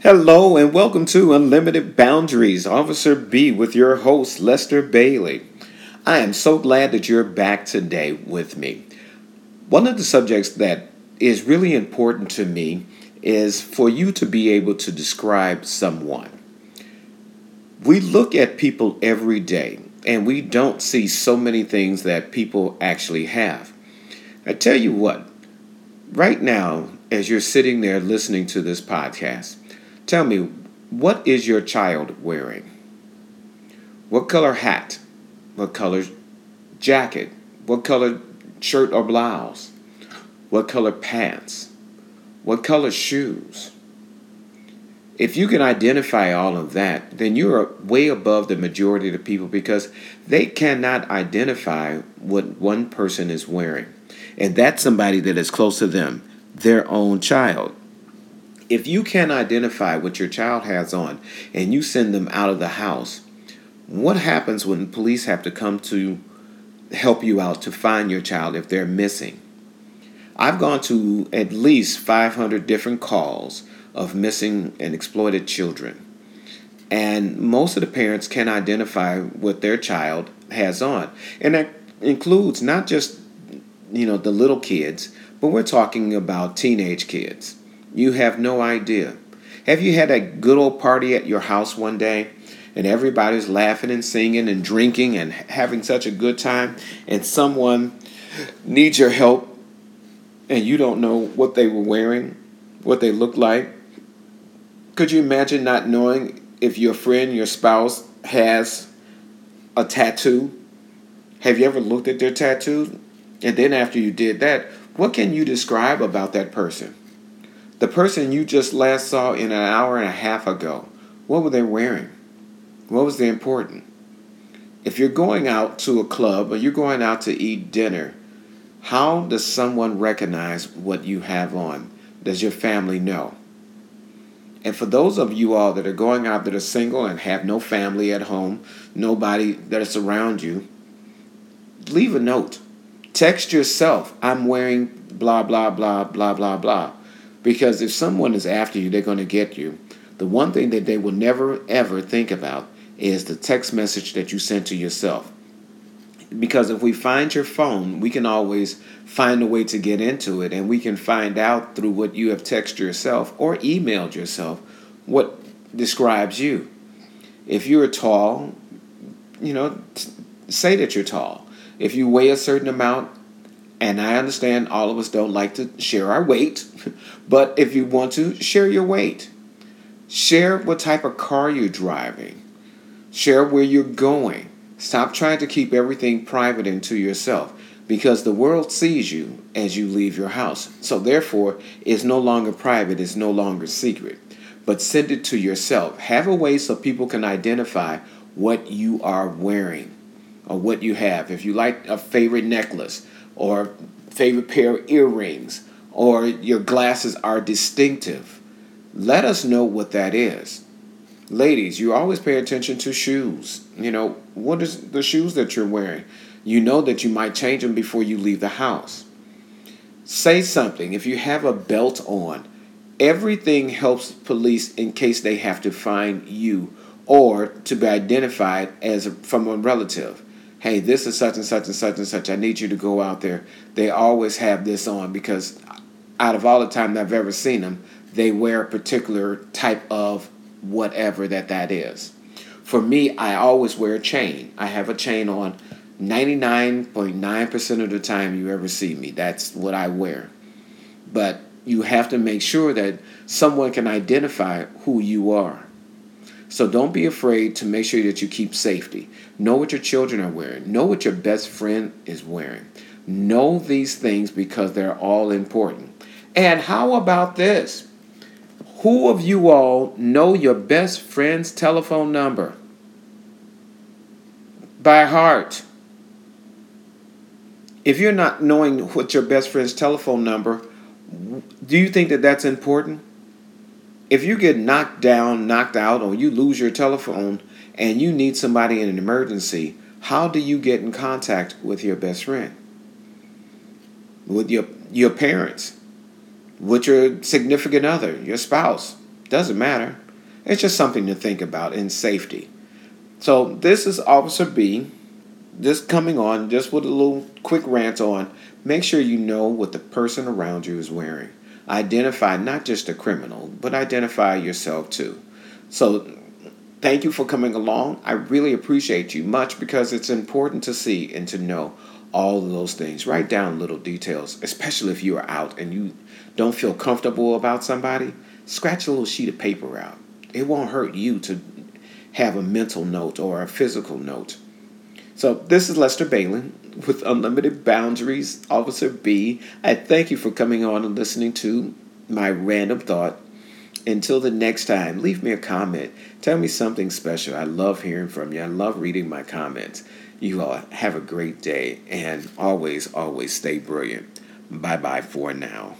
Hello and welcome to Unlimited Boundaries. Officer B with your host, Lester Bailey. I am so glad that you're back today with me. One of the subjects that is really important to me is for you to be able to describe someone. We look at people every day and we don't see so many things that people actually have. I tell you what, right now, as you're sitting there listening to this podcast, tell me, what is your child wearing? What color hat? What color jacket? What color shirt or blouse? What color pants? What color shoes? If you can identify all of that, then you're way above the majority of the people because they cannot identify what one person is wearing. And that's somebody that is close to them, their own child. If you can't identify what your child has on and you send them out of the house, what happens when police have to come to help you out to find your child if they're missing? I've gone to at least 500 different calls of missing and exploited children. And most of the parents can identify what their child has on. And that includes not just you know the little kids, but we're talking about teenage kids. You have no idea. Have you had a good old party at your house one day and everybody's laughing and singing and drinking and having such a good time and someone needs your help and you don't know what they were wearing, what they looked like? Could you imagine not knowing if your friend, your spouse, has a tattoo? Have you ever looked at their tattoo? And then after you did that, what can you describe about that person? The person you just last saw in an hour and a half ago, what were they wearing? What was the important? If you're going out to a club or you're going out to eat dinner, how does someone recognize what you have on? Does your family know? And for those of you all that are going out that are single and have no family at home, nobody that's around you, leave a note. Text yourself, I'm wearing blah, blah, blah, blah, blah, blah. Because if someone is after you, they're going to get you. The one thing that they will never, ever think about is the text message that you sent to yourself. Because if we find your phone, we can always find a way to get into it, and we can find out through what you have texted yourself or emailed yourself what describes you. If you're tall, you know, say that you're tall. If you weigh a certain amount, and I understand all of us don't like to share our weight, but if you want to, share your weight. Share what type of car you're driving. Share where you're going. Stop trying to keep everything private and to yourself because the world sees you as you leave your house. So, therefore, it's no longer private, it's no longer secret. But send it to yourself. Have a way so people can identify what you are wearing or what you have. If you like a favorite necklace, or favorite pair of earrings or your glasses are distinctive, let us know what that is. Ladies, you always pay attention to shoes. You know, what is the shoes that you're wearing? You know that you might change them before you leave the house. Say something. If you have a belt on, everything helps police in case they have to find you or to be identified as a, from a relative hey, this is such and such and such and such. I need you to go out there. They always have this on because out of all the time that I've ever seen them, they wear a particular type of whatever that that is. For me, I always wear a chain. I have a chain on 99.9% of the time you ever see me. That's what I wear. But you have to make sure that someone can identify who you are. So don't be afraid to make sure that you keep safety. Know what your children are wearing. Know what your best friend is wearing. Know these things because they're all important. And how about this? Who of you all know your best friend's telephone number? By heart. If you're not knowing what your best friend's telephone number, do you think that that's important? If you get knocked down, knocked out, or you lose your telephone and you need somebody in an emergency, how do you get in contact with your best friend? With your your parents, with your significant other, your spouse, Doesn't matter. It's just something to think about in safety. So this is Officer B. Just coming on, just with a little quick rant on. Make sure you know what the person around you is wearing. Identify not just a criminal, but identify yourself too. So thank you for coming along. I really appreciate you much because it's important to see and to know all of those things. Write down little details, especially if you are out and you don't feel comfortable about somebody. Scratch a little sheet of paper out. It won't hurt you to have a mental note or a physical note. So, this is Lester Bailey with Unlimited Boundaries, Officer B. I thank you for coming on and listening to my random thought. Until the next time, leave me a comment. Tell me something special. I love hearing from you. I love reading my comments. You all have a great day and always, always stay brilliant. Bye bye for now.